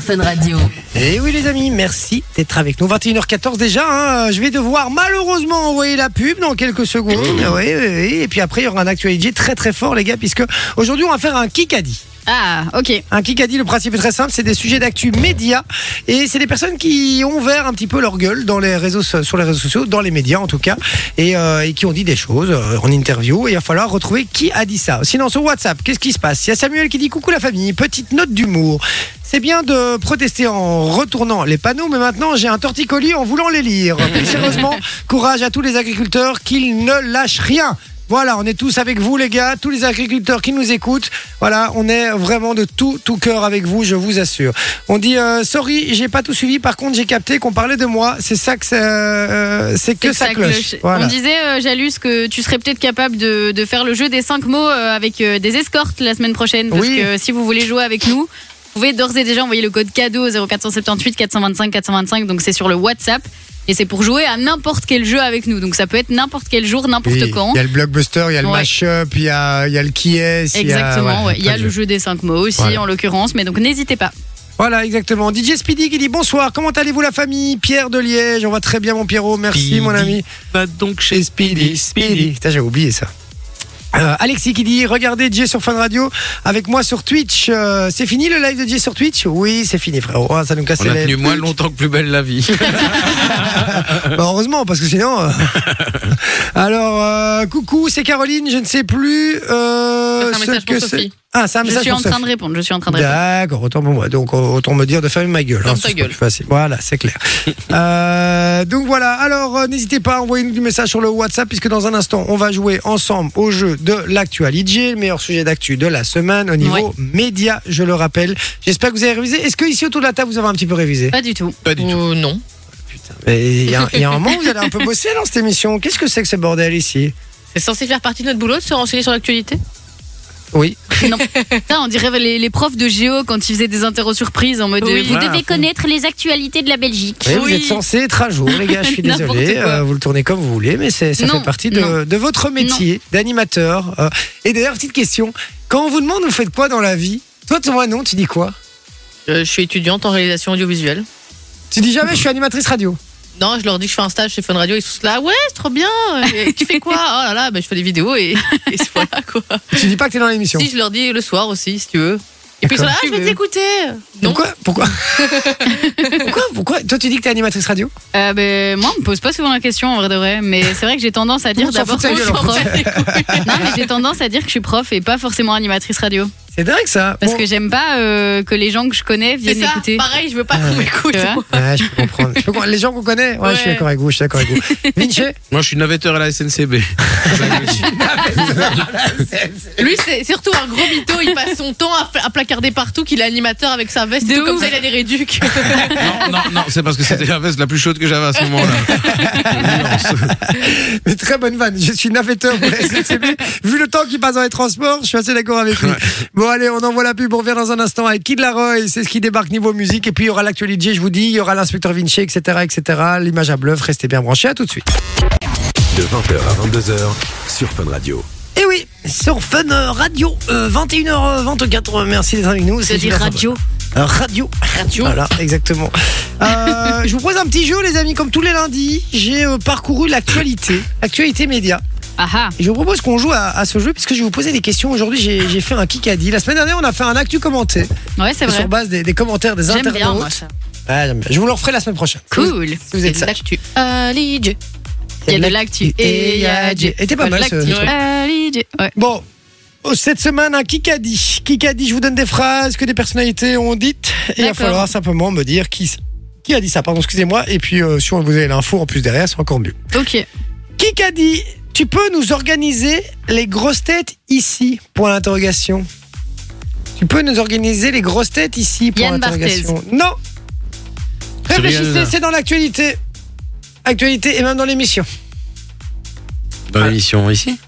Fun Radio. Et Eh oui les amis, merci d'être avec nous. 21h14 déjà, hein, je vais devoir malheureusement envoyer la pub dans quelques secondes. Oui, oui, oui. Et puis après il y aura un actualité très très fort les gars, puisque aujourd'hui on va faire un Kikadi. Ah, ok. Un Kikadi, le principe est très simple, c'est des sujets d'actu médias et c'est des personnes qui ont ouvert un petit peu leur gueule dans les réseaux, sur les réseaux sociaux, dans les médias en tout cas, et, euh, et qui ont dit des choses euh, en interview. Et il va falloir retrouver qui a dit ça. Sinon sur WhatsApp, qu'est-ce qui se passe? Il y a Samuel qui dit coucou la famille, petite note d'humour. C'est bien de protester en retournant les panneaux, mais maintenant j'ai un torticolis en voulant les lire. Plus sérieusement, courage à tous les agriculteurs qu'ils ne lâchent rien. Voilà, on est tous avec vous les gars, tous les agriculteurs qui nous écoutent. Voilà, on est vraiment de tout tout cœur avec vous, je vous assure. On dit euh, sorry, j'ai pas tout suivi. Par contre, j'ai capté qu'on parlait de moi. C'est ça que euh, c'est que, ça, cloche. Voilà. On disait, euh, Jalus, que tu serais peut-être capable de, de faire le jeu des 5 mots euh, avec des escortes la semaine prochaine. Parce Oui. que si vous voulez jouer avec nous, vous pouvez d'ores et déjà envoyer le code cadeau au 0478 425 425. Donc c'est sur le WhatsApp. Et c'est pour jouer à n'importe quel jeu avec nous. Donc ça peut être n'importe quel jour, n'importe Oui, quand. Il y a le blockbuster, il y a le Ouais. mashup, il y a, il y a le qui est. il y a- Exactement, ouais, ouais. il y a le jeu des 5 mots aussi Voilà. en l'occurrence. Mais donc n'hésitez pas. Voilà, exactement. DJ Speedy qui dit bonsoir. Comment allez-vous la famille? Pierre de Liège, on va très bien mon Pierrot. Merci Speedy. mon ami. Va donc chez Speedy. Speedy. Putain, j'ai oublié ça. Euh, Alexis qui dit regardez Jay sur Fun Radio avec moi sur Twitch. Euh, c'est fini le live de Jay sur Twitch? Oui, c'est fini frérot. Ah, ça nous casse On a les tenu moins longtemps que plus belle la vie. Bah, heureusement, parce que sinon. euh, Alors, euh, coucou, c'est Caroline, je ne sais plus. Euh, C'est un ce message pour que c'est. Ah, c'est un Je suis en train de répondre. Je suis en train de répondre. D'accord, autant pour moi. Donc, autant me dire de fermer ma gueule. Ferme hein, ta gueule. facile. Voilà, c'est clair. Euh, donc voilà. Alors, euh, n'hésitez pas à envoyer nous du message sur le WhatsApp, puisque dans un instant, on va jouer ensemble au jeu de l'actualité, le meilleur sujet d'actu de la semaine au niveau média, je le rappelle. J'espère que vous avez révisé. Est-ce que ici autour de la table, vous avez un petit peu révisé? Pas du tout. Pas du tout. Non. Et Il y, y a un moment, vous allez un peu bosser dans cette émission. Qu'est-ce que c'est que ce bordel ici? C'est censé faire partie de notre boulot de se renseigner sur l'actualité? Oui. Non. Putain, on dirait les, les profs de géo quand ils faisaient des interros surprises en mode Oui. euh, Vous Voilà, devez connaître les actualités de la Belgique. Oui, Vous êtes censé être à jour, les gars. Je suis désolé. euh, vous le tournez comme vous voulez, mais ça Non, fait partie de, votre métier d'animateur. euh. et d'ailleurs, petite question. Quand on vous demande, vous faites quoi dans la vie? Toi, toi, non, tu dis quoi? Euh, Je suis étudiante en réalisation audiovisuelle. Tu dis jamais, je suis animatrice radio. Non, je leur dis que je fais un stage chez Fun Radio, ils sont là, ouais, c'est trop bien. Et tu fais quoi? Oh là là, bah, je fais des vidéos et, et voilà quoi. Tu dis pas que t'es dans l'émission. Si, je leur dis le soir aussi, si tu veux. Et puis ils sont là, ah, je vais t'écouter. Non, Pourquoi Pourquoi? Pourquoi Pourquoi? Toi, tu dis que t'es animatrice radio? Euh, ben, moi, on me pose pas souvent la question en vrai de vrai, mais c'est vrai que j'ai tendance à dire d'abord que je suis prof. non, mais j'ai tendance à dire que je suis prof et pas forcément animatrice radio. C'est dingue ça. Parce Bon. que j'aime pas euh, que les gens que je connais c'est viennent ça. écouter. Pareil, je veux pas qu'on m'écoute. Tu vois moi. Ouais, je peux comprendre. Je peux comprendre. Les gens qu'on connaît, ouais, je suis Ouais. d'accord avec vous. Je suis d'accord avec vous. Vinci Moi, je suis navetteur à la SNCB. Lui, c'est surtout un gros mytho. Il passe son temps à, à placarder partout qu'il est animateur avec sa veste. De et tout, comme ouf. ça, il a des réducs. non, non, non, c'est parce que c'était la veste la plus chaude que j'avais à ce moment-là. Mais très bonne vanne. Je suis navetteur pour la SNCB. Vu le temps qui passe dans les transports, je suis assez d'accord avec lui. Bon, allez, on envoie la pub. On revient dans un instant avec Kid Laroi. C'est ce qui débarque niveau musique. Et puis, il y aura l'actualité, je vous dis. Il y aura l'inspecteur Vinci, etc., etc. L'image à bluff. Restez bien branchés. À tout de suite. De 20h à 22h sur Fun Radio. Et oui, sur Fun euh, Radio, euh, 21h24. Merci d'être avec nous. C'est dire radio. Euh, radio. Radio. Voilà, exactement. Euh, je vous pose un petit jeu, les amis. Comme tous les lundis, j'ai euh, parcouru l'actualité, l'actualité média. Ah ah. Et je vous propose qu'on joue à, à ce jeu puisque je vais vous poser des questions. Aujourd'hui, j'ai fait un Kikadi. La semaine dernière, on a fait un actu commenté Ouais, c'est vrai. sur base des, des commentaires des J'aime internautes. bien, moi, ça. Ouais, j'aime bien. Je vous le referai la semaine prochaine. Si vous- Cool. Si vous êtes l'actu. Ali J. Il y a de l'actu. Et il y a du- Et pas de mal, ce Dieu. Ouais. Bon, oh, cette semaine, un Kikadi. Kikadi, je vous donne des phrases que des personnalités ont dites. Et il va falloir simplement me dire qui, qui a dit ça. Pardon, excusez-moi. Et puis, euh, si vous avez l'info en plus derrière, c'est encore mieux. Ok. Qui a dit Tu peux nous organiser les grosses têtes ici Point d'interrogation. Tu peux nous organiser les grosses têtes ici Point Yann d'interrogation. Non. Réfléchissez, c'est dans l'actualité. Actualité et même dans l'émission. Dans l'émission ici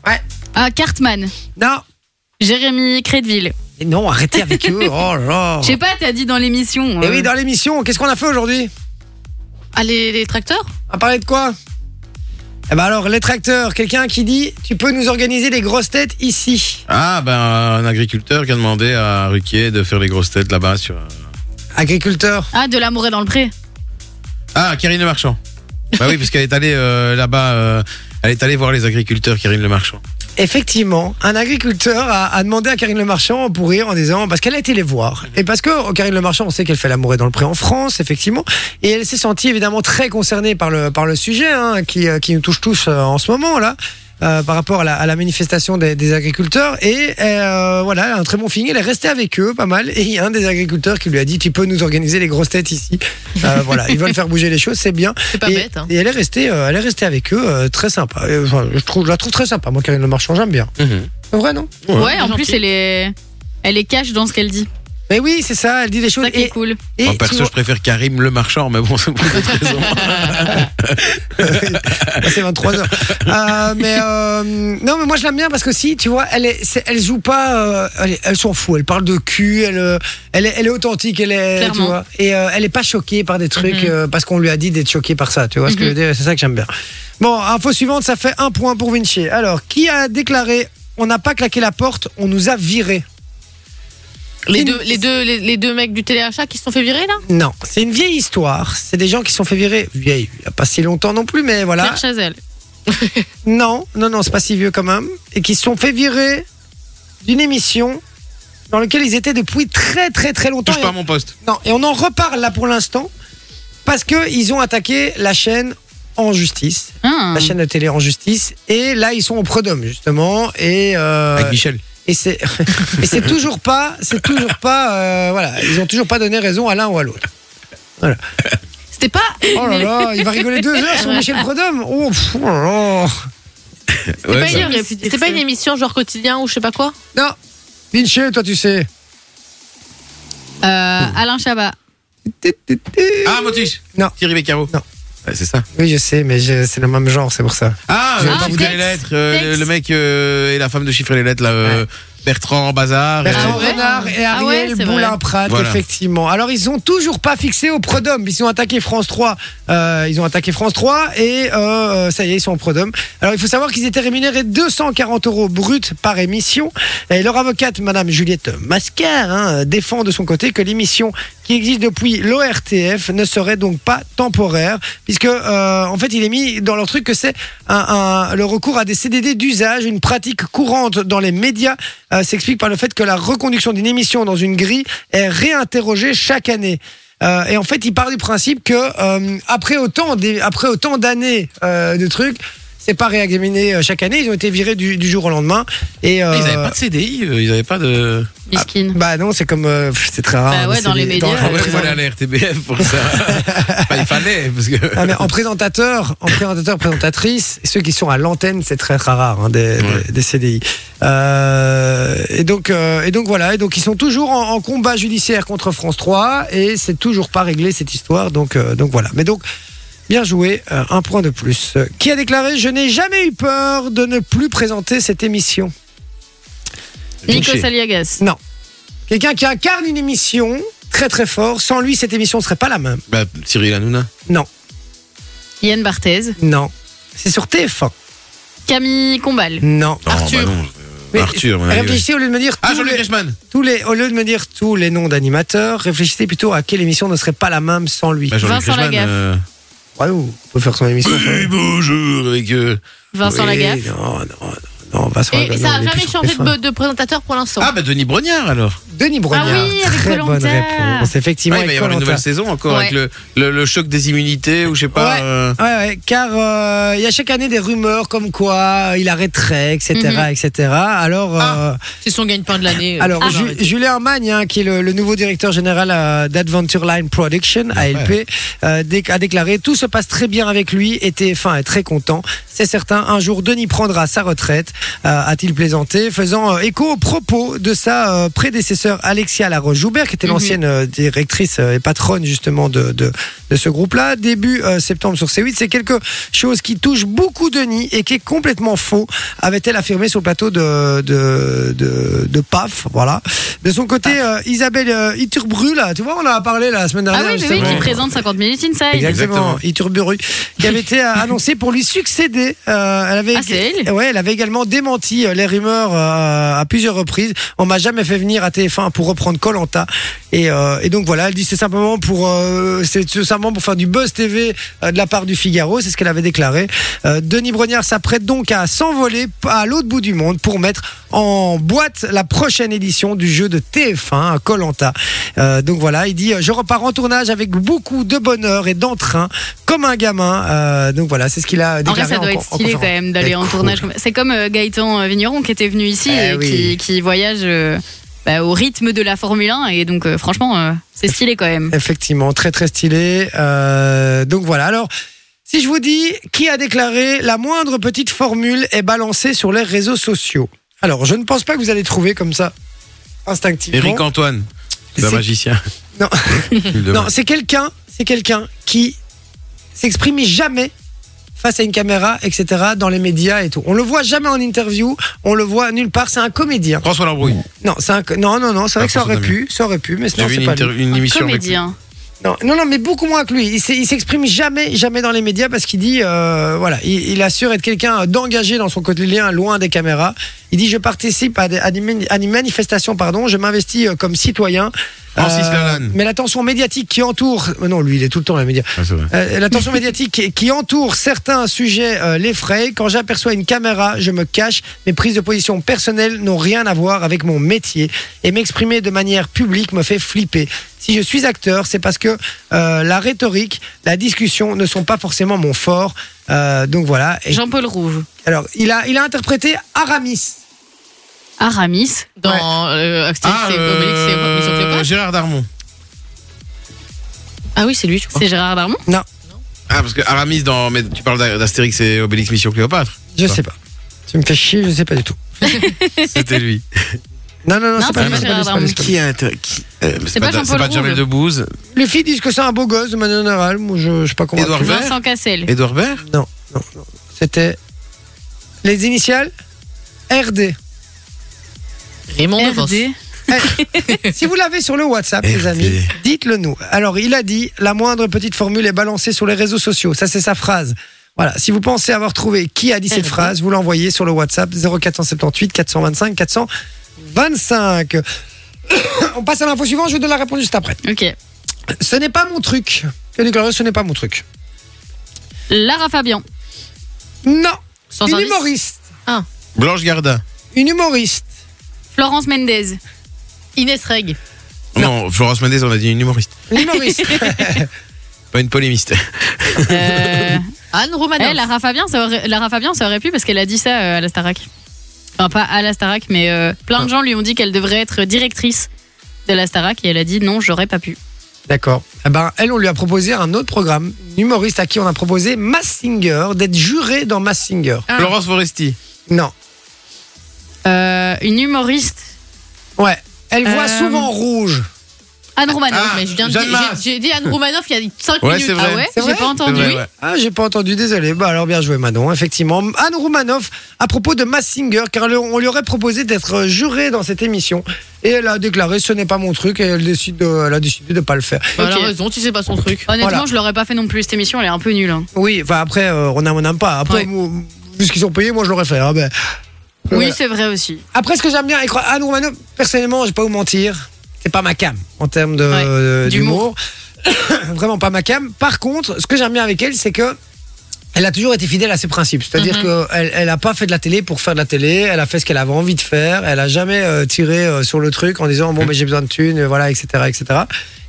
Ah, Cartman. Non. Jérémy Crédville. Et non, arrêtez avec eux. Oh là. Je sais pas, t'as dit dans l'émission. Et euh, oui, dans l'émission, qu'est-ce qu'on a fait aujourd'hui? Ah, les, les tracteurs? On a parlé de quoi? Eh ben alors, les tracteurs, quelqu'un qui dit Tu peux nous organiser les grosses têtes ici Ah, ben, un agriculteur qui a demandé à Ruquier de faire les grosses têtes là-bas sur. euh, Agriculteur. Ah, de l'amour est dans le pré. Ah, Karine Le Marchand. Bah oui, parce qu'elle est allée euh, là-bas, euh, elle est allée voir les agriculteurs, Karine Le Marchand. Effectivement, un agriculteur a, a demandé à Karine Le Marchand pour rire en disant parce qu'elle a été les voir. Et parce que oh, Karine Le Marchand, on sait qu'elle fait l'amour est dans le pré en France, effectivement, et elle s'est sentie évidemment très concernée par le par le sujet hein, qui euh, qui nous touche tous euh, en ce moment là. Euh, par rapport à la, à la manifestation des, des agriculteurs. Et euh, voilà elle a un très bon feeling. Elle est restée avec eux pas mal. Et il y a un des agriculteurs qui lui a dit tu peux nous organiser les grosses têtes ici. Euh, voilà ils veulent faire bouger les choses c'est bien. C'est pas et, bête. Hein. et elle est restée euh, elle est restée avec eux euh, très sympa. Et, enfin, je trouve je la trouve très sympa. Moi Karine Le Marchand j'aime bien. C'est vrai non? Ouais, en gentil. plus, elle est, elle est cash dans ce qu'elle dit. Mais oui, c'est ça, elle dit des choses. ça qui Et, est cool. et Moi, tu perso, vois- je préfère Karim Le Marchand, mais bon, c'est pour d'autres raisons. Ah, c'est 23 heures. Euh, mais euh, non, mais moi je l'aime bien parce que si, tu vois, elle est, elle joue pas, euh, elle, s'en fout. Elle parle de cul, elle, elle est, elle est authentique, elle est, tu vois, et euh, elle est pas choquée par des trucs Mhm. euh, parce qu'on lui a dit d'être choquée par ça. Tu vois ce que je veux dire C'est ça que j'aime bien. Bon, info suivante, ça fait un point pour Vinci. Alors, qui a déclaré on n'a pas claqué la porte, on nous a viré Les Une- deux, les, deux, les, les deux mecs du téléachat qui se sont fait virer là? Non, c'est une vieille histoire. C'est des gens qui se sont fait virer, vieille, il y a pas si longtemps non plus, mais voilà. Claire Chazelle. Non, non, non, c'est pas si vieux quand même. Et qui se sont fait virer d'une émission dans laquelle ils étaient depuis très très très longtemps. Touche pas à mon poste. Non, et on en reparle là pour l'instant parce que ils ont attaqué la chaîne en justice, Ah. la chaîne de télé en justice. Et là, ils sont au prud'homme justement. Et euh, Avec Michel. Et c'est et c'est toujours pas, c'est toujours pas, euh, voilà, ils ont toujours pas donné raison à l'un ou à l'autre. C'était pas. Oh là là, il va rigoler deux heures sur Michel Prud'homme. Oh, pff, oh là là. C'était Ouais, pas, ça- c'était une émission genre quotidien ou je sais pas quoi? Non, Vinci, toi tu sais. Euh, Alain Chabat. Ah, Motus Non. Thierry Beccaro Non. C'est ça. Oui, je sais, mais je- c'est le même genre, c'est pour ça. Ah, Je euh, vous les lettres. euh, le mec euh, et la femme de chiffrer les lettres, là. euh, Bertrand Bazar. Bertrand ouais Renard et Ah ouais, Ariel vrai. Boulin-Prat, Voilà. effectivement. Alors, ils sont toujours pas fixés au Prodome. Ils ont attaqué France 3. Euh, ils ont attaqué France 3 et euh, ça y est, ils sont au Prodome. Alors, il faut savoir qu'ils étaient rémunérés 240 euros bruts par émission. Et leur avocate, Madame Juliette Mascar, hein, défend de son côté que l'émission qui existe depuis l'ORTF ne serait donc pas temporaire, puisque euh, en fait, il est mis dans leur truc que c'est un, un- le recours à des CDD d'usage, une pratique courante dans les médias, euh, s'explique par le fait que la reconduction d'une émission dans une grille est réinterrogée chaque année. Euh, et en fait, il part du principe que euh, après autant après autant d'années de trucs, c'est pas réexaminé euh, chaque année. Ils ont été virés du, du jour au lendemain. Et euh, Ils n'avaient pas de CDI, euh, ils n'avaient pas de. Miskin. bah non, c'est comme euh, pff, c'est très rare. Bah ouais, dans les médias, Ah ouais, Euh, il fallait aller à RTBF pour ça. Bah, il fallait, parce que. Ah, mais en présentateur, en présentateur, présentatrice, ceux qui sont à l'antenne, c'est très très rare hein, des, Ouais. des, des CDI. Euh, et donc euh, et donc voilà, et donc ils sont toujours en, en combat judiciaire contre France 3 et c'est toujours pas réglé cette histoire. Donc euh, donc voilà. Mais donc bien joué, euh, un point de plus. Euh, Qui a déclaré je n'ai jamais eu peur de ne plus présenter cette émission. Nico. Saliagas. Non, quelqu'un qui incarne une émission très très fort. Sans lui, cette émission ne serait pas la même. Bah, Cyril Hanouna. Non, Yann Barthez. non. C'est sur TF1. Camille Combal. Non. Non, Arthur. bah non, Mais Arthur, mon ouais. Réfléchissez au lieu de me dire Ah, tous Jean-Luc les, Reichmann. tous les- au lieu de me dire tous les noms d'animateurs, réfléchissez plutôt à quelle émission ne serait pas la même sans lui. Bah, Jean-Luc Vincent Reichmann. Lagaffe. euh, Ouais, on peut faire son émission. Oui, bonjour, avec. euh, Vincent Oui, Lagaffe. Non, non, Et ça non, a il est jamais changé TF1. de, de présentateur pour l'instant. Ah, bah, Denis Brognard, alors. Denis Brognard. Ah oui, avec très bonne réponse. Effectivement, Ouais, il va y avoir une nouvelle saison encore Ouais. avec le, le, le choc des immunités ou je sais pas. Ouais. euh, Ouais, ouais, car euh, il y a chaque année des rumeurs comme quoi il arrêterait, etc., Mhm. etc. Alors, euh, C'est son gagne-pain de l'année. euh, Alors, Ju- arrêter. Julien Magne, hein, qui est le, le nouveau directeur général euh, d'Adventure Line Production, ALP, euh, dé- a déclaré Tout se passe très bien avec lui et TF1 est très content. C'est certain, un jour, Denis prendra sa retraite, a-t-il plaisanté, faisant euh, écho aux propos de sa euh, prédécesseur Alexia Laroche-Joubert, qui était Mhm. l'ancienne euh, directrice euh, et patronne justement de, de, de ce groupe-là. Début euh, septembre sur C8, c'est quelque chose qui touche beaucoup Denis et qui est complètement faux, avait-elle affirmé sur le plateau de, de, de, de PAF. Voilà. De son côté, euh, Isabelle euh, Iturburu, là, tu vois, on en a parlé la semaine Ah dernière. oui, mais oui, justement. qui présente 50 minutes inside. Exactement, Exactement. Iturburu, qui avait été euh, annoncé pour lui succéder. Euh, elle avait, Ah, c'est elle Ouais, elle avait également démenti euh, les rumeurs euh, à plusieurs reprises. On m'a jamais fait venir à TF1 pour reprendre Colanta. Et, euh, et donc voilà, elle dit c'est simplement pour c'est simplement pour faire du buzz TV de la part du Figaro, c'est ce qu'elle avait déclaré. Denis Brognard s'apprête donc à s'envoler à l'autre bout du monde pour mettre en boîte la prochaine édition du jeu de TF1 Colanta. Donc voilà, il dit je repars en tournage avec beaucoup de bonheur et d'entrain comme un gamin. Euh, donc voilà, c'est ce qu'il a En déclaré. vrai, ça doit en- être en stylé quand même d'aller en cool. tournage. C'est comme euh, Gaëtan euh, Vigneron qui était venu ici Eh et oui. qui, qui voyage euh, bah, au rythme de la Formule 1. Et donc, euh, franchement, euh, c'est stylé quand même. Effectivement, très très stylé. Euh, donc voilà. Alors, si je vous dis qui a déclaré la moindre petite formule est balancée sur les réseaux sociaux. Alors, je ne pense pas que vous allez trouver comme ça instinctivement. Eric Antoine, c'est un magicien. Non. Non, c'est quelqu'un, c'est quelqu'un qui s'exprime jamais face à une caméra, etc., dans les médias et tout. On le voit jamais en interview, on le voit nulle part. C'est un comédien. François Lambrouille. Non, c'est un, non, non, non. C'est vrai Ah, que ça aurait pu, ça aurait pu, mais c'est une, pas lui. une Un émission avec lui. comédien. Non, non, non, mais beaucoup moins que lui. Il s'exprime jamais, jamais dans les médias parce qu'il dit, euh, voilà, il, il assure être quelqu'un d'engagé dans son quotidien, loin des caméras. Il dit, je participe à des, à des mani- à des manifestations, pardon, je m'investis euh, comme citoyen. Francis Lalanne. Mais l'attention médiatique qui entoure, euh, non, lui, il est tout le temps les médias. Ah. Euh, l'attention médiatique qui, qui entoure certains sujets euh, l'effraie. Quand j'aperçois une caméra, je me cache. Mes prises de position personnelles n'ont rien à voir avec mon métier. Et m'exprimer de manière publique me fait flipper. Si je suis acteur, c'est parce que euh, la rhétorique, la discussion ne sont pas forcément mon fort. Euh, donc voilà. Et- Jean-Paul Rouge. alors, il a, il a interprété Aramis. Aramis. Dans euh, Astérix Ah, et Obélix et euh, Mission Cléopâtre. Gérard Darmon. Ah oui, c'est lui, je crois. C'est Gérard Darmon? Non, Ah, parce que Aramis, dans, mais tu parles d'A- d'Astérix et Obélix Mission Cléopâtre. je sais pas. Tu me fais chier, je sais pas du tout. C'était lui. Non, non, non, c'est pas lui, pas c'est pas lui, Gérard c'est pas lui, c'est pas lui. Qui a inter- qui- euh, C'est pas Jean-Paul pas Jamel. Debbouze. Les filles disent que c'est un beau gosse de manière générale. Moi, je, je suis pas convaincu. Édouard Vert. Vincent Cassel. Édouard Baird? Non, non, non. C'était les initiales RD. Raymond Devos. RD. Si vous l'avez sur le WhatsApp, les amis, dites-le nous. Alors, il a dit la moindre petite formule est balancée sur les réseaux sociaux. Ça, c'est sa phrase. Voilà. Si vous pensez avoir trouvé qui a dit cette phrase, vous l'envoyez sur le WhatsApp 0478 425 425. On passe à l'info suivante. Je vous donne la réponse juste après. Ok. Ce n'est pas mon truc. Que déclarer, ce n'est pas mon truc. Lara Fabian. Non. Sans une service. humoriste. Blanche Gardin. Une humoriste. Florence Mendez. Inès Reg. Non, Florence Mendes, on a dit une humoriste. Une humoriste. Pas une polémiste. Euh, Anne Romanoff. eh, Lara Fabian, ça aurait, Lara Fabian, ça aurait pu parce qu'elle a dit ça euh, à la Starac. Enfin, pas à la Starac, mais euh, plein de gens lui ont dit qu'elle devrait être directrice de la Starac et elle a dit non, j'aurais pas pu. D'accord. Eh ben, elle, on lui a proposé un autre programme. Une humoriste à qui on a proposé Mass Singer, d'être juré dans Mass Singer. Ah. Florence Foresti. Non. Euh, une humoriste. Ouais. Elle voit Euh, souvent rouge. Anne Romanoff. Ah, Mais je viens de Jeanne dire, Masse. j'ai j'ai dit Anne Romanoff il y a 5 Ouais, minutes. c'est vrai. ah ouais C'est J'ai vrai pas entendu. C'est vrai, ouais. Ah, j'ai pas entendu, désolé. Bah alors bien joué, Manon. Effectivement, Anne Roumanoff, à propos de Mass Singer, car le- on lui aurait proposé d'être jurée dans cette émission, et elle a déclaré ce n'est pas mon truc, et elle décide, de, elle a décidé de pas le faire. Bah, Elle a Ok. raison, tu sais pas son truc. Honnêtement, Voilà. je l'aurais pas fait non plus. Cette émission, elle est un peu nulle. hein. Oui, enfin après, euh, on aime, on n'aime pas. Après, Ouais. moi, vu ce qu'ils ont payé, moi je l'aurais fait. hein, Oui, c'est vrai aussi. Après, ce que j'aime bien, avec Anne Roumanoff, personnellement, je vais pas vous mentir, c'est pas ma cam en termes Ouais, euh, d'humour. Vraiment pas ma cam. Par contre, ce que j'aime bien avec elle, c'est que elle a toujours été fidèle à ses principes. C'est-à-dire Mhm. qu'elle elle a pas fait de la télé pour faire de la télé. Elle a fait ce qu'elle avait envie de faire. Elle a jamais euh, tiré euh, sur le truc en disant bon ben j'ai besoin de thunes, euh, voilà, etc., etc.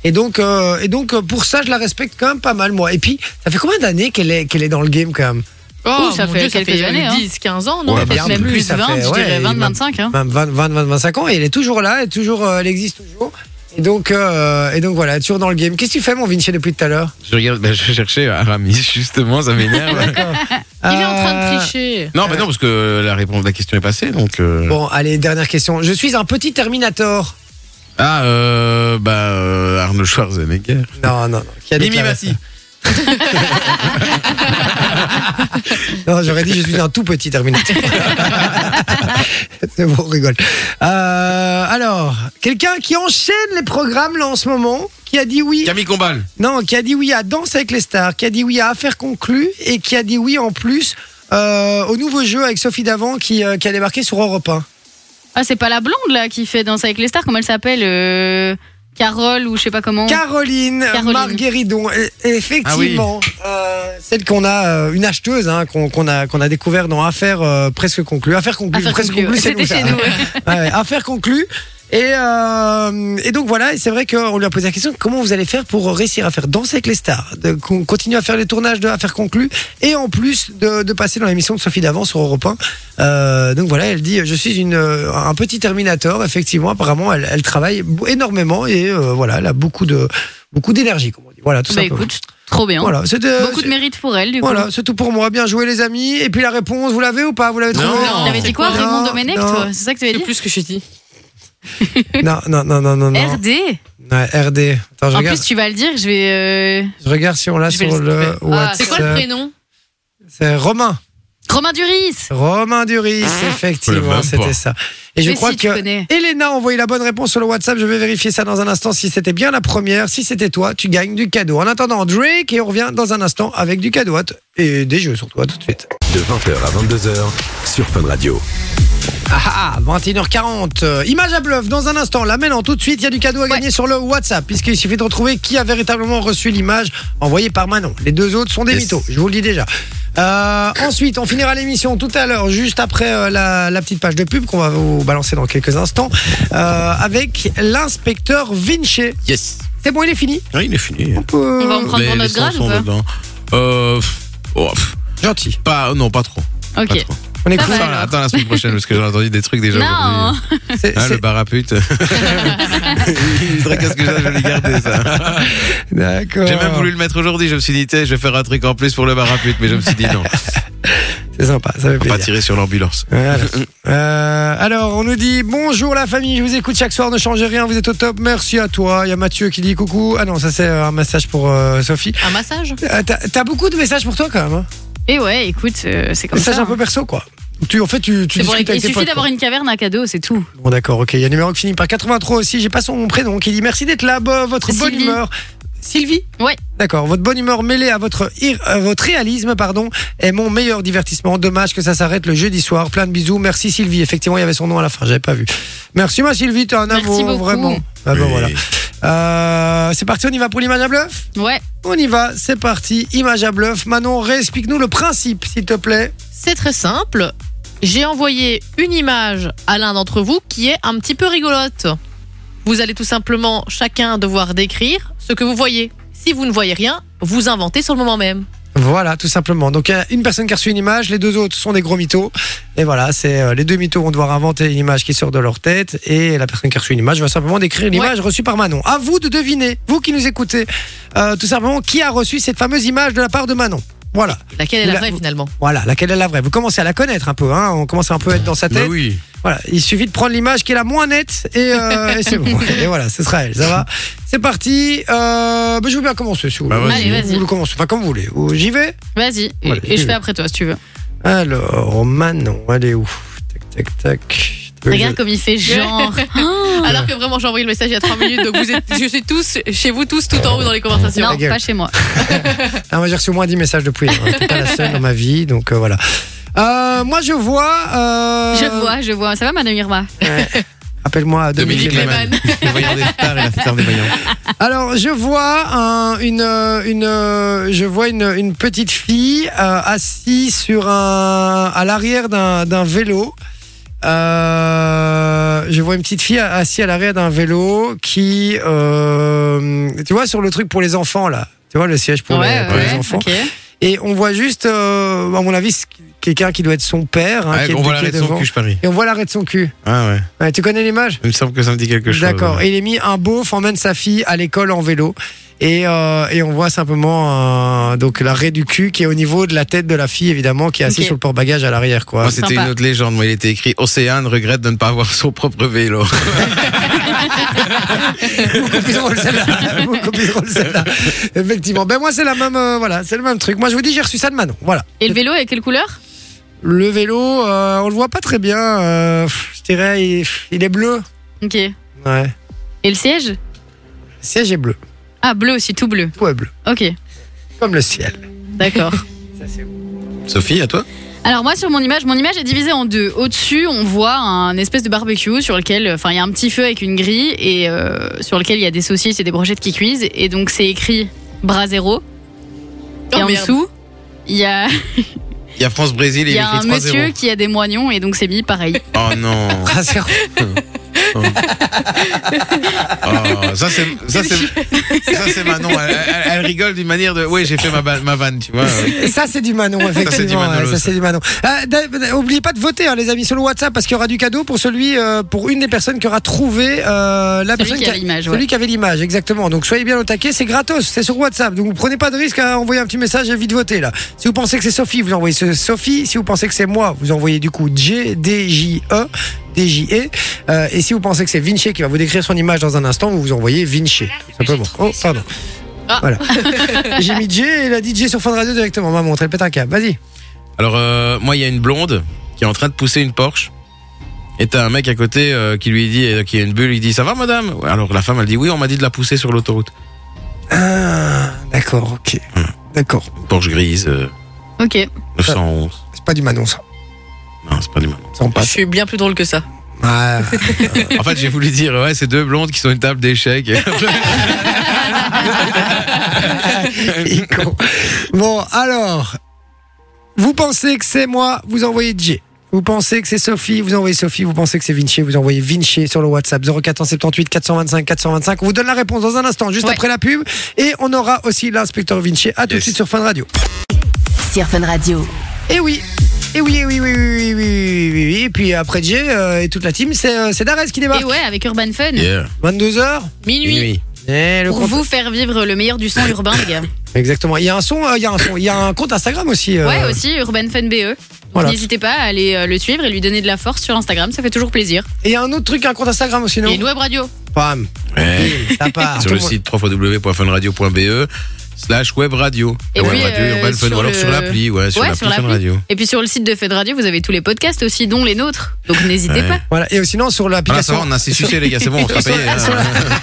Et donc, et donc pour ça, je la respecte quand même pas mal moi. Et puis, ça fait combien d'années qu'elle est qu'elle est dans le game quand même? Oh, ça mon fait Dieu, ça quelques fait années, hein. 10, 15 ans, non Ouais, bien Même plus, plus, ça 20, fait- je ouais, dirais il 20, m'a- 25. Hein. 20, 20, 20, 25 ans et elle est toujours là, elle, toujours, euh, elle existe toujours. Et donc, euh, et donc voilà, toujours dans le game. Qu'est-ce que tu fais, mon Vinci, depuis tout à l'heure? Je regarde, ben, je cherchais Aramis, justement, ça m'énerve. Il est en train de Euh, tricher. non, mais non, parce que la réponse, la question est passée, donc. euh, Bon, allez, dernière question. Je suis un petit Terminator. Ah, euh, bah, euh, Arnold Schwarzenegger. Non, non, non. Qui a Mimi ça? Non, j'aurais dit je suis un tout petit Terminator. C'est bon, on rigole. Euh, alors, quelqu'un qui enchaîne les programmes là en ce moment, qui a dit oui. Camille Combal. Non, qui a dit oui à Danse avec les stars, qui a dit oui à Affaires conclues et qui a dit oui en plus euh, au nouveau jeu avec Sophie Davant qui, euh, qui a débarqué sur Europe 1. Ah, c'est pas la blonde là qui fait Danse avec les stars, comment elle s'appelle euh, Carole ou je sais pas comment. Caroline, Caroline. Margueridon, e- effectivement, euh, celle qu'on a, euh, une acheteuse hein, qu'on qu'on a, qu'on a découvert dans Affaires euh, presque conclues, Affaire presque conclue. conclues, c'est C'était nous, ça. chez nous. ouais. Ouais, ouais, affaire conclue. Et, euh, et donc voilà, et c'est vrai qu'on lui a posé la question comment vous allez faire pour réussir à faire danser avec les stars, de con- continuer à faire les tournages de Affaires conclues et en plus de, de passer dans l'émission de Sophie Davant sur Europe 1. Euh, donc voilà, elle dit je suis une, un petit Terminator. Effectivement, apparemment, elle, elle travaille énormément et euh, voilà, elle a beaucoup de beaucoup d'énergie, comme on dit. Voilà, tout Bah simplement. écoute, trop bien. Voilà, Beaucoup de mérite pour elle du coup. Voilà, c'est tout pour moi. Bien joué les amis. Et puis la réponse, vous l'avez ou pas? Vous l'avez Non. trouvé Non. T'avais dit quoi, Non, Raymond Domenech, non. toi C'est ça que tu avais C'est dit? plus que je dit. Non, non, non, non, non, non. RD Ouais, RD. Attends, je En regarde. plus, tu vas le dire, je vais. euh, Je regarde si on l'a Je vais sur le. Ah, WhatsApp. C'est quoi le prénom? C'est Romain. Romain Duris Romain Duris, le effectivement, même c'était pas. ça. Et je Mais crois si, tu que connais. Elena a envoyé la bonne réponse sur le WhatsApp. Je vais vérifier ça dans un instant si c'était bien la première. Si c'était toi, tu gagnes du cadeau. En attendant, Drake, et on revient dans un instant avec du cadeau à t- et des jeux surtout. À tout de suite. De 20h à 22h sur Fun Radio. Ah ah, 21h40. Euh, image à bluff dans un instant. Là maintenant, tout de suite, il y a du cadeau à gagner sur le WhatsApp, puisqu'il suffit de retrouver qui a véritablement reçu l'image envoyée par Manon. Les deux autres sont des Yes. mythos, je vous le dis déjà. Euh, ensuite, on finira l'émission tout à l'heure, juste après euh, la, la petite page de pub qu'on va vous balancer dans quelques instants, euh, avec l'inspecteur Vinci. Yes. C'est bon, il est fini Ah, il est fini. On peut- On va en prendre pour les notre sons grade ou sont pas dedans. Euh, pff, oh, pff, Gentil. pas, non, pas trop. Pas Ok. trop. On est Ça. Attends, attends la semaine prochaine parce que j'ai entendu des trucs déjà Non. C'est- Ah, c'est- le bar à pute. il qu'est-ce que j'ai, je vais le garder ça. D'accord. J'ai même voulu le mettre aujourd'hui. Je me suis dit, je vais faire un truc en plus pour le bar à pute, mais je me suis dit non, C'est sympa, ça fait faut pas plaisir. tirer sur l'ambulance. Voilà. Euh, alors, on nous dit bonjour la famille, je vous écoute chaque soir, ne changez rien, vous êtes au top, merci à toi. Il y a Mathieu qui dit coucou. Ah non, ça c'est un message pour euh, Sophie. Un massage? Euh, T'as t'as beaucoup de messages pour toi quand même. Hein? Et ouais, écoute, euh, c'est comme ça. un peu perso quoi. Tu, en fait, tu, tu C'est discutes avec Il tes suffit potes, d'avoir quoi. une caverne à cadeau, c'est tout. Bon d'accord, ok. Il y a un numéro qui finit par 83 aussi. J'ai pas son prénom qui dit merci d'être là, bah, votre bonne Sylvie. humeur. Sylvie Ouais. D'accord, votre bonne humeur mêlée à votre, ir- à votre réalisme pardon, est mon meilleur divertissement. Dommage que ça s'arrête le jeudi soir. Plein de bisous. Merci Sylvie. Effectivement, il y avait son nom à la fin, j'avais pas vu. Merci ma Sylvie, t'es un Merci amour, beaucoup. vraiment. Ah ben Oui. voilà. Euh, c'est parti, on y va pour l'image à bluff Ouais. On y va, c'est parti. Image à bluff. Manon, réexplique-nous le principe, s'il te plaît. C'est très simple. J'ai envoyé une image à l'un d'entre vous qui est un petit peu rigolote. Vous allez tout simplement chacun devoir décrire ce que vous voyez. Si vous ne voyez rien, vous inventez sur le moment même. Voilà, tout simplement. Donc, il y a une personne qui a reçu une image, les deux autres sont des gros mythos. Et voilà, c'est euh, les deux mythos vont devoir inventer une image qui sort de leur tête. Et la personne qui a reçu une image va simplement décrire l'image reçue par Manon. À vous de deviner, vous qui nous écoutez, euh, tout simplement, qui a reçu cette fameuse image de la part de Manon. Voilà, Laquelle est la la- vraie finalement voilà, laquelle est la vraie? Vous commencez à la connaître un peu, hein. On commence un peu à être dans sa tête. oui. Voilà, il suffit de prendre l'image qui est la moins nette et, euh, et c'est bon. Et voilà, ce sera elle. Ça va? C'est parti. Euh, bah, je veux bien commencer. Si vous, Bah, voulez. vas-y. Allez, vas-y. Vous le commencez. Enfin, comme vous voulez. Ou J'y vais? Vas-y. Et, Voilà, et je j'y fais vais. après toi si tu veux. Alors, Manon, elle est où? Tac, tac, tac. Regarde comme il fait genre. Alors que vraiment j'ai envoyé le message il y a 3 minutes, donc vous êtes, je suis tous chez vous tous tout en haut dans les conversations. non, pas chez moi. Ah, moi, j'ai reçu au moins 10 messages depuis. Hein. T'es pas la seule dans ma vie, donc euh, voilà. Euh, moi, je vois. euh, Je vois, je vois. Ça va, Madame Irma ouais. Appelle-moi Dominique Dominique Lehmann. Lehmann. Le voyant des stars et la star des voyants. Alors, je vois un- une, euh, une, euh, je vois une, une petite fille euh, assise sur un, à l'arrière d'un d'un vélo. Euh, je vois une petite fille assise à l'arrière d'un vélo qui, euh, tu vois, sur le truc pour les enfants là. Tu vois le siège pour, les, pour les enfants. ok. Et on voit juste, euh, à mon avis, c'est quelqu'un qui doit être son père. hein, Ouais, qui est- on voit l'arrêt de son cul, je parie. Et on voit l'arrêt de son cul. Ah ouais. Ouais, tu connais l'image? Il me semble que ça me dit quelque chose. D'accord. Et il est mis un beauf emmène sa fille à l'école en vélo. Et, euh, et on voit simplement euh, donc l'arrêt du cul qui est au niveau de la tête de la fille évidemment qui est assise Ok. sur le porte-bagages à l'arrière quoi. Moi, c'était Sympa. une autre légende. Moi, il était écrit Océane regrette de ne pas avoir son propre vélo. beaucoup plus drôle celle-là. beaucoup plus drôle celle-là. Effectivement. Ben moi c'est la même euh, voilà c'est le même truc. Moi je vous dis j'ai reçu ça de Manon. Voilà. Et le vélo est quelle couleur? Le vélo euh, on le voit pas très bien. euh, pff, je dirais il, il est bleu. Ok. Ouais. Et le siège? Le siège est bleu. Ah, bleu aussi, tout bleu. Tout est bleu Ok, comme le ciel. d'accord. Ça c'est beau. Sophie, à toi Alors moi sur mon image, mon image est divisée en deux. Au-dessus, on voit un espèce de barbecue sur lequel, enfin il y a un petit feu avec une grille et euh, sur lequel il y a des saucisses et des brochettes qui cuisent et donc c'est écrit Brasero. Oh, et en merde. dessous, il y a, Il y a France-Brésil et il il y a un écrit 3-0. monsieur qui a des moignons et donc c'est mis pareil. Oh non. Ah, c'est- Oh, ça c'est ça c'est ça c'est Manon. Elle, elle- elle rigole d'une manière de. Oui, j'ai fait ma, ma vanne, tu vois. Ça, c'est du Manon, effectivement. c'est du Manolo, ouais, ça, c'est du Manon. Euh, d- oubliez pas de voter, hein, les amis, sur le WhatsApp, parce qu'il y aura du cadeau pour celui, euh, pour une des personnes qui aura trouvé euh, la Celui personne qui a l'image, celui ouais. qui avait l'image, exactement. Donc soyez bien au taquet, c'est gratos, c'est sur WhatsApp. Donc vous prenez pas de risque à envoyer un petit message et vite voter là. Si vous pensez que c'est Sophie, vous envoyez Sophie. Si vous pensez que c'est moi, vous envoyez du coup J D J E. D-J-E. Euh, et si vous pensez que c'est Vinci qui va vous décrire son image dans un instant, vous vous envoyez Vinci. tout Simplement. Oh, pardon. Ah. Voilà. J'ai mis J et la DJ sur Fun Radio directement. M'a montré, elle pète un câble. Vas-y. Alors euh, moi, il y a une blonde qui est en train de pousser une Porsche. Et t'as un mec à côté euh, qui lui dit, euh, qui a une bulle, il dit ça va madame? Alors la femme elle dit oui, on m'a dit de la pousser sur l'autoroute. Ah, d'accord, ok. D'accord. Porsche grise, euh, Ok. 911. C'est pas du Manon, ça. Non, c'est pas du mal. Ça en Je passe. suis bien plus drôle que ça. Ah, En fait, j'ai voulu dire ouais, c'est deux blondes qui sont une table d'échecs. il est con. Bon, alors. Vous pensez que c'est moi, vous envoyez J. Vous pensez que c'est Sophie, vous envoyez Sophie. Vous pensez que c'est Vinci, vous envoyez Vinci sur le WhatsApp 0478 425 425. On vous donne la réponse dans un instant, juste Ouais. après la pub. Et on aura aussi l'inspecteur Vinci. À tout de Yes. suite sur Fun Radio. Sur Fun Radio. Et oui. Et oui, et oui, oui, oui, oui, oui, oui, oui, oui. Et puis après J euh, et toute la team, c'est euh, c'est Darès qui débarque. Et ouais, avec Urban Fun. Yeah. 22h. Minuit. Minuit. Et le Pour compte- vous faire vivre le meilleur du son urbain, les gars. Exactement. Il y a un son, euh, il y a un son, il y a un compte Instagram aussi. euh, Ouais, aussi, Urban Fun BE. Donc Voilà. n'hésitez pas à aller euh, le suivre et lui donner de la force sur Instagram, ça fait toujours plaisir. Et il y a un autre truc, un compte Instagram aussi, non? Et une web radio. Pam. Ouais. Ça part. sur Tout le monde- site www.funradio.be slash web radio. Et web puis, radio, euh, Urban Fun, sur ou alors le- sur l'appli, ouais, sur Ouais, l'appli Fun. Radio. Et puis sur le site de Fun Radio, vous avez tous les podcasts aussi, dont les nôtres. Donc n'hésitez Ouais. pas. Voilà. Et sinon, sur Voilà, ça l'application. va, on a assez sucé les gars, c'est bon, on sera payé. hein.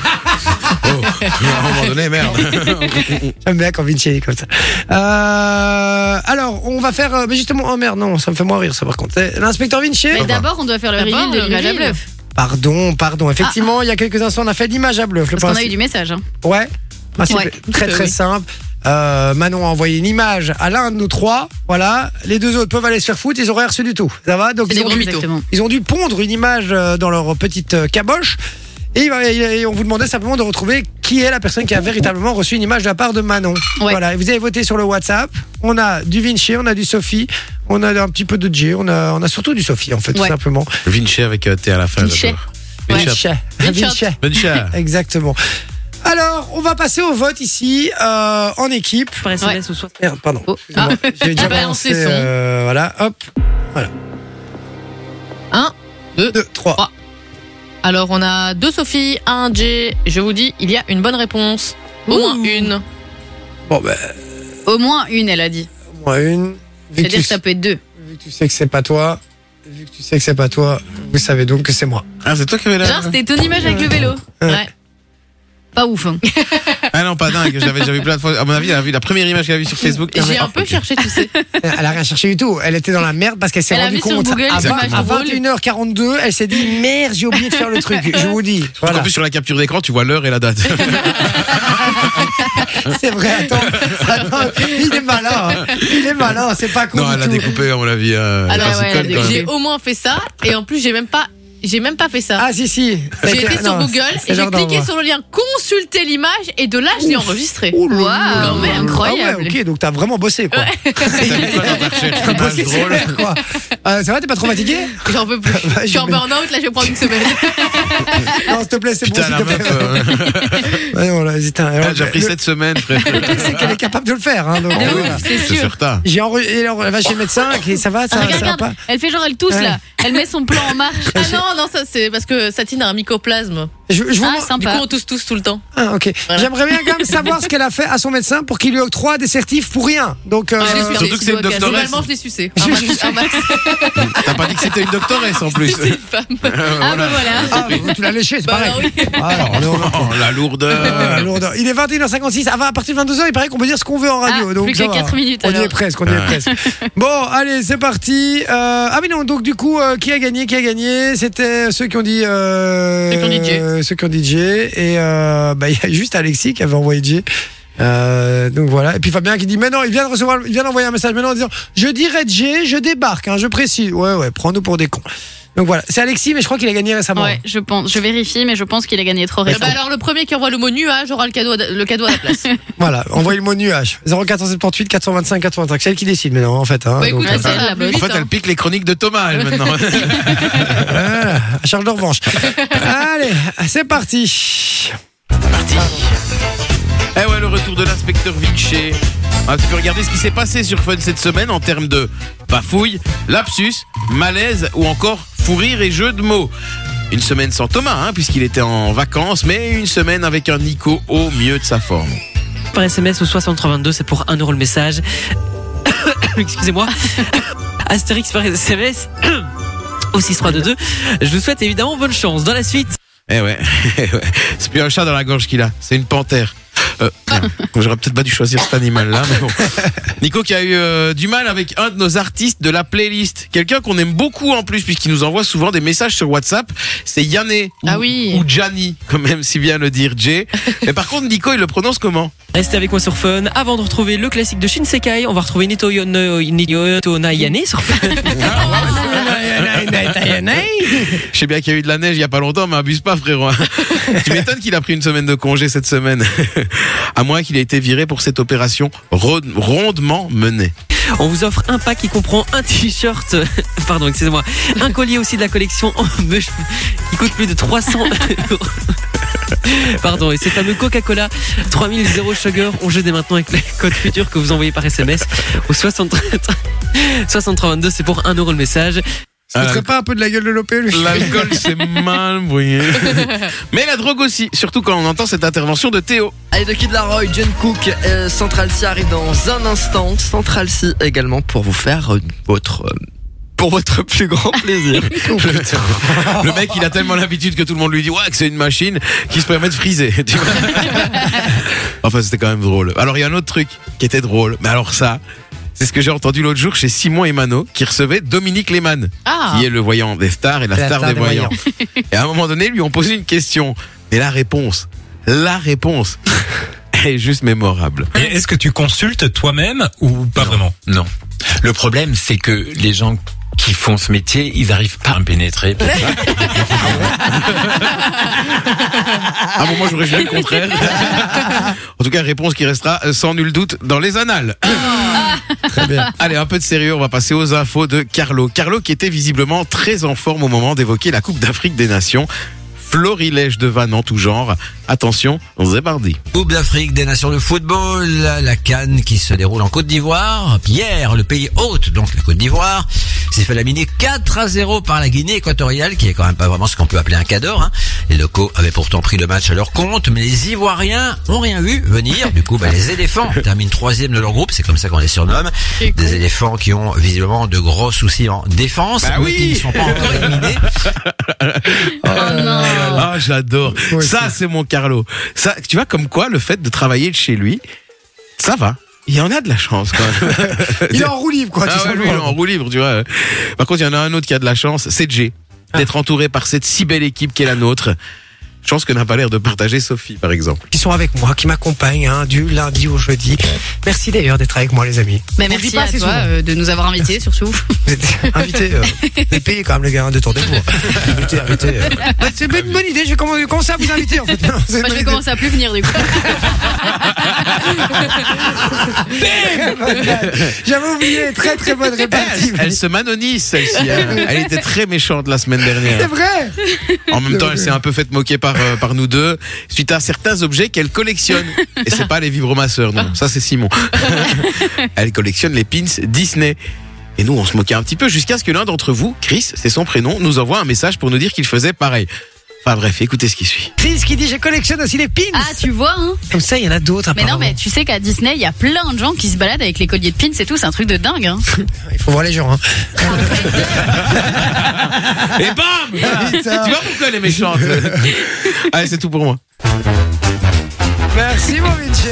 Oh, à un moment donné, merde. J'aime bien quand Vinci est comme ça. Euh, alors, on va faire. euh, Mais justement, oh merde, non, ça me fait moins rire, ça par contre. C'est L'inspecteur Vinci. Mais d'abord, on doit faire le reveal de l'image à bluff. Pardon, pardon. Effectivement, il y a quelques instants, on a fait l'image à bluff. Parce qu'on a eu du message. hein. Ouais. Principe Ouais. Très très Oui. simple. Euh, Manon a envoyé une image à l'un de nous trois. Voilà. Les deux autres peuvent aller se faire foutre. Ils auraient rien reçu du tout. Ça va? Donc ils ont, dû, ils ont pondre une image euh, dans leur petite euh, caboche. Et, on vous demandait simplement de retrouver qui est la personne qui a véritablement reçu une image de la part de Manon. Ouais. Voilà. Et vous avez voté sur le WhatsApp. On a du Vinci, on a du Sophie, on a un petit peu de J, on a, on a surtout du Sophie en fait, tout simplement. Vinci avec euh, T à la fin. Vinci. Vinci. Vinci. Vinci. Exactement. Alors, on va passer au vote ici, euh, en équipe. Ouais. Merde, pardon. Oh. Excusez-moi. J'ai déjà Ah, balancé, euh, voilà, hop. Un, deux. Deux, trois. Trois. Alors, on a deux Sophie, un J. Je vous dis, il y a une bonne réponse. Au moins une. Bon, ben, Au moins une, elle a dit. au moins une. Vu que, C'est-à-dire tu, que ça peut être deux. vu que tu sais que c'est pas toi, vu que tu sais que c'est pas toi, vous savez donc que c'est moi. Ah, c'est toi qui avais la. Genre, c'était ton image avec le vélo. Ouais. Ouais. Pas ouf. hein. Ah non, pas dingue. J'avais déjà vu plein de fois. À mon avis, elle a vu la première image qu'elle a vue sur Facebook. J'ai Ah, un peu cherché, tu sais. Elle a rien cherché du tout. Elle était dans la merde parce qu'elle s'est rendue compte Google à, des 20 images à drôles. 21h42. Elle s'est dit merde, j'ai oublié de faire le truc. Je vous dis. En plus, sur la capture d'écran, tu vois l'heure et la date. C'est vrai. Attends, attends, il est malin. hein. Il est malin. C'est pas con non, du elle a tout. découpé, à mon avis. euh, Alors, elle ouais, même. J'ai au moins fait ça. Et en plus, j'ai même pas, j'ai même pas fait ça. Ah si si. J'ai été sur Non, Google et j'ai cliqué sur le lien consulter l'image et de là je l'ai enregistré. Waouh, là. mais Ah incroyable. ouais, ok, donc t'as vraiment bossé quoi. T'as bossé sévère, quoi. Euh, ça va, t'es pas trop fatigué J'en peux plus. Je suis en burn-out, là je vais prendre une semaine. Non, s'il te plaît, c'est bon, Putain, s'il la te plaît. meuf, euh, elle a pris 7 semaines, frère. le truc, c'est qu'elle est capable de le faire. Hein, c'est certain. J'ai elle va chez le médecin, et ça va, ça, Ah, va pas elle fait genre elle tousse là. Elle met son plan en marche. Ah non, non, ça c'est parce que Satine a un mycoplasme. Je, je vous Ah, mon- Du coup, sympa. on tousse tous tout le temps. Ah, ok. Voilà. J'aimerais bien quand même savoir ce qu'elle a fait à son médecin pour qu'il lui octroie des certifs pour rien. Donc, euh, Ah, je l'ai sucé. surtout que c'est une doctoresse. Globalement, je l'ai sucé. Un max. un max. T'as pas dit que c'était une doctoresse en plus. C'est une femme. Euh, Ah, bah voilà. ah, bah, tu l'as léché, c'est Bah, pareil. oui. Ah, alors, Oh, la lourdeur. Ah, lourdeur. Il est 21h56. Ah, bah, à partir de 22h, il paraît qu'on peut dire ce qu'on veut en radio. Ah, donc plus que va. quatre minutes, On y est presque, on y est presque. Bon, allez, c'est parti. Euh, ah, mais non, donc du coup, euh, qui a gagné Qui a gagné? C'était ceux qui ont dit. Euh, Ceux qui ont dit euh, Ceux qui ont dit J. Et euh, bah, il y a juste Alexis qui avait envoyé J. Euh, donc voilà. Et puis Fabien qui dit Mais non, il vient de recevoir, il vient d'envoyer un message maintenant en disant Je dirais J, je débarque, hein, je précise. Ouais, ouais, prends-nous pour des cons. Donc voilà, c'est Alexis, mais je crois qu'il a gagné récemment. Ouais, je pense. Je vérifie, mais je pense qu'il a gagné trop Eh récemment. ben alors, le premier qui envoie le mot nuage aura le cadeau, à- le cadeau à la place. Voilà, envoyez le mot nuage. 0478 425 425. C'est elle qui décide maintenant, en fait. Hein, Bah, écoute, euh, elle, plus bosse. En fait, elle pique les chroniques de Thomas, elle, maintenant. voilà, à charge de revanche. Allez, c'est parti. parti. Eh ouais, le retour de l'inspecteur Vinci. On va un petit peu regarder ce qui s'est passé sur Fun cette semaine en termes de bafouille, lapsus, malaise ou encore fou rire et jeu de mots. Une semaine sans Thomas, hein, puisqu'il était en vacances, mais une semaine avec un Nico au mieux de sa forme. par SMS au 6322, c'est pour 1 euro le message. Excusez-moi. Astérix par SMS au 6322. Je vous souhaite évidemment bonne chance. Dans la suite, Eh ouais, eh ouais. c'est plus un chat dans la gorge qu'il a, c'est une panthère. Euh. J'aurais peut-être pas dû choisir cet animal-là, mais bon. Nico qui a eu euh, du mal avec un de nos artistes de la playlist. Quelqu'un qu'on aime beaucoup en plus, puisqu'il nous envoie souvent des messages sur WhatsApp. C'est Yanné. Ou, Ah oui. Ou Gianni, quand même, si bien le dire, Jay. Mais par contre, Nico, il le prononce comment restez avec moi sur Fun. Avant de retrouver le classique de Shinsekai, on va retrouver Nito Yono- Nito Nayane sur Fun. Je sais bien qu'il y a eu de la neige il y a pas longtemps, mais abuse pas, frérot. hein. tu m'étonnes qu'il a pris une semaine de congé cette semaine. à moins qu'il ait été viré pour cette opération ro- rondement menée. On vous offre un pack qui comprend un t-shirt, pardon, excusez-moi, un collier aussi de la collection qui coûte plus de 300 euros. Pardon, et ces fameux Coca-Cola 3000 sugar, on jeu dès maintenant avec le code futur que vous envoyez par SMS au 63 6322, c'est pour 1 euro le message. Ça ne serait pas un peu de la gueule de l'OP, lui L'alcool, c'est mal brouillé. Mais la drogue aussi, surtout quand on entend cette intervention de Théo. Allez, de Kid Laroi, John Cook, euh, Central C arrive dans un instant. Central C également pour vous faire euh, votre. euh, pour votre plus grand plaisir. Le mec, il a tellement l'habitude que tout le monde lui dit ouais que c'est une machine qui se permet de friser. tu vois. enfin, c'était quand même drôle. Alors, il y a un autre truc qui était drôle. Mais alors ça, c'est ce que j'ai entendu l'autre jour chez Simon et Mano, qui recevait Dominique Lehmann, Ah, qui est le voyant des stars et la, star, des, voyants. Et à un moment donné, ils lui ont posé une question. Et la réponse, la réponse, est juste mémorable. Et Est-ce que tu consultes toi-même ou pas vraiment? Non. Le problème, c'est que les gens qui font ce métier, ils arrivent pas à me pénétrer. Ah bon, moi j'aurais juré le contraire. en tout cas, réponse qui restera euh, sans nul doute dans les annales. Très bien. Allez, un peu de sérieux, on va passer aux infos de Carlo. Carlo qui était visiblement très en forme au moment d'évoquer la Coupe d'Afrique des Nations. Florilège de vannes en tout genre. Attention, Zébardi. Coupe d'Afrique des Nations de football, la Cannes qui se déroule en Côte d'Ivoire. Hier, le pays hôte, donc la Côte d'Ivoire, s'est fait laminer 4 à 0 par la Guinée équatoriale, qui est quand même pas vraiment ce qu'on peut appeler un cador. Hein. Les locaux avaient pourtant pris le match à leur compte, mais les Ivoiriens ont rien vu venir. Du coup, bah, les éléphants terminent troisième de leur groupe, c'est comme ça qu'on les surnomme. Des éléphants qui ont visiblement de gros soucis en défense, Bah mais oui. qui ne sont pas encore éliminés. Oh non. Ah, j'adore. Moi aussi. Ça, c'est mon Carlo. Ça, tu vois, comme quoi, le fait de travailler de chez lui, ça va. Il y en a de la chance, quand même. Il est en roue libre, quoi, Ah ouais, lui, il est en roue libre, tu vois. Par contre, il y en a un autre qui a de la chance, c'est Jay. D'être entouré par cette si belle équipe qui est la nôtre. Chance que n'a pas l'air de partager Sophie, par exemple. Qui sont avec moi, qui m'accompagnent hein, du lundi au jeudi. Merci d'ailleurs d'être avec moi, les amis. Mais dit merci pas à toi euh, de nous avoir invités, surtout. Vous êtes invités. Euh, payés quand même, les gars, de tourner pour. Invité, invité. euh. Ouais, C'est une bonne idée. Je vais commencer à vous inviter, en fait. Non, c'est je vais commencer à plus venir, du coup. J'avais oublié. Très, très bonne répartie. Elle, elle se manonise, celle-ci. hein. Elle était très méchante la semaine C'est dernière. vrai. En même temps, elle s'est un peu faite moquer par, euh, par nous deux, suite à certains objets qu'elle collectionne. Et c'est pas les vibromasseurs, non. Ça, c'est Simon. elle collectionne les pins Disney. Et nous, on se moquait un petit peu jusqu'à ce que l'un d'entre vous, Chris, c'est son prénom, nous envoie un message pour nous dire qu'il faisait pareil. Enfin bref, écoutez ce qui suit. Chris qui dit je collectionne aussi les pins. Ah, tu vois, hein Comme ça, il y en a d'autres Mais non, mais tu sais qu'à Disney, il y a plein de gens qui se baladent avec les colliers de pins et tout, c'est un truc de dingue. Hein. Il faut voir les gens. Hein. Et bam. Tu vois pourquoi elle est méchante Allez, c'est tout pour moi. Merci mon Vinci,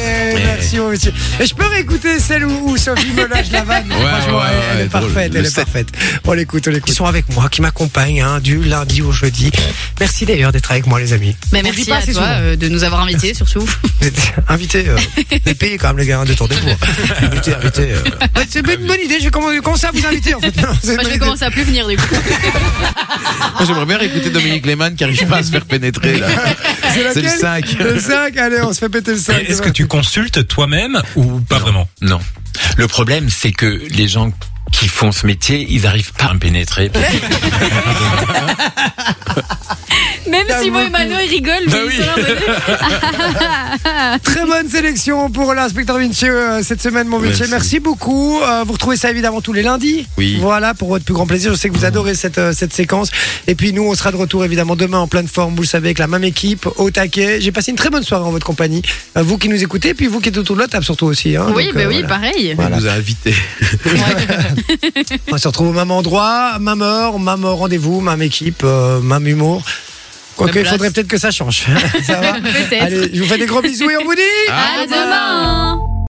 merci mon Vinci. Et je peux réécouter celle où, où Sophie me lâche la vanne. Ouais, Franchement, ouais, elle, ouais, est parfaite, Le elle est parfaite. On l'écoute, on l'écoute. Ils sont avec moi, qui m'accompagnent hein, du lundi au jeudi. Merci d'ailleurs d'être avec moi les amis. Mais On merci pas à toi euh, de nous avoir invités, surtout. Vous êtes invités, euh, les payés quand même les gars de tour des cours. Invité, invité. euh. Ouais, c'est une bonne idée, je vais commencer à vous inviter en fait? Non, Moi, je vais idée. commencer à plus venir du coup. Moi, j'aimerais bien écouter Dominique Lehmann qui arrive pas à se faire pénétrer là. C'est le 5. Le 5, allez, on se fait péter le 5. Est-ce que tu consultes toi-même ou pas vraiment? Non. Le problème, c'est que les gens qui font ce métier, ils arrivent pas à me pénétrer. Même si moi et. Mano ils rigolent, Bah mais oui. ils sont là, Très bonne sélection pour l'inspecteur Vinci euh, cette semaine, mon Vinci. Merci. Merci beaucoup. Euh, vous retrouvez ça évidemment tous les lundis. Oui. Voilà, pour votre plus grand plaisir. Je sais que vous adorez cette, euh, cette séquence. Et puis nous, on sera de retour évidemment demain en pleine forme, vous le savez, avec la même équipe, au taquet. J'ai passé une très bonne soirée en votre compagnie. Euh, vous qui nous écoutez, et puis vous qui êtes autour de la table surtout aussi. hein. Oui, Donc, bah euh, oui, voilà. pareil. Voilà. Il nous a invités. On se retrouve au même endroit, même heure, même rendez-vous, même équipe, euh, même humour. Quoique, il faudrait peut-être que ça change. ça va. Allez, je vous fais des gros bisous et on vous dit À demain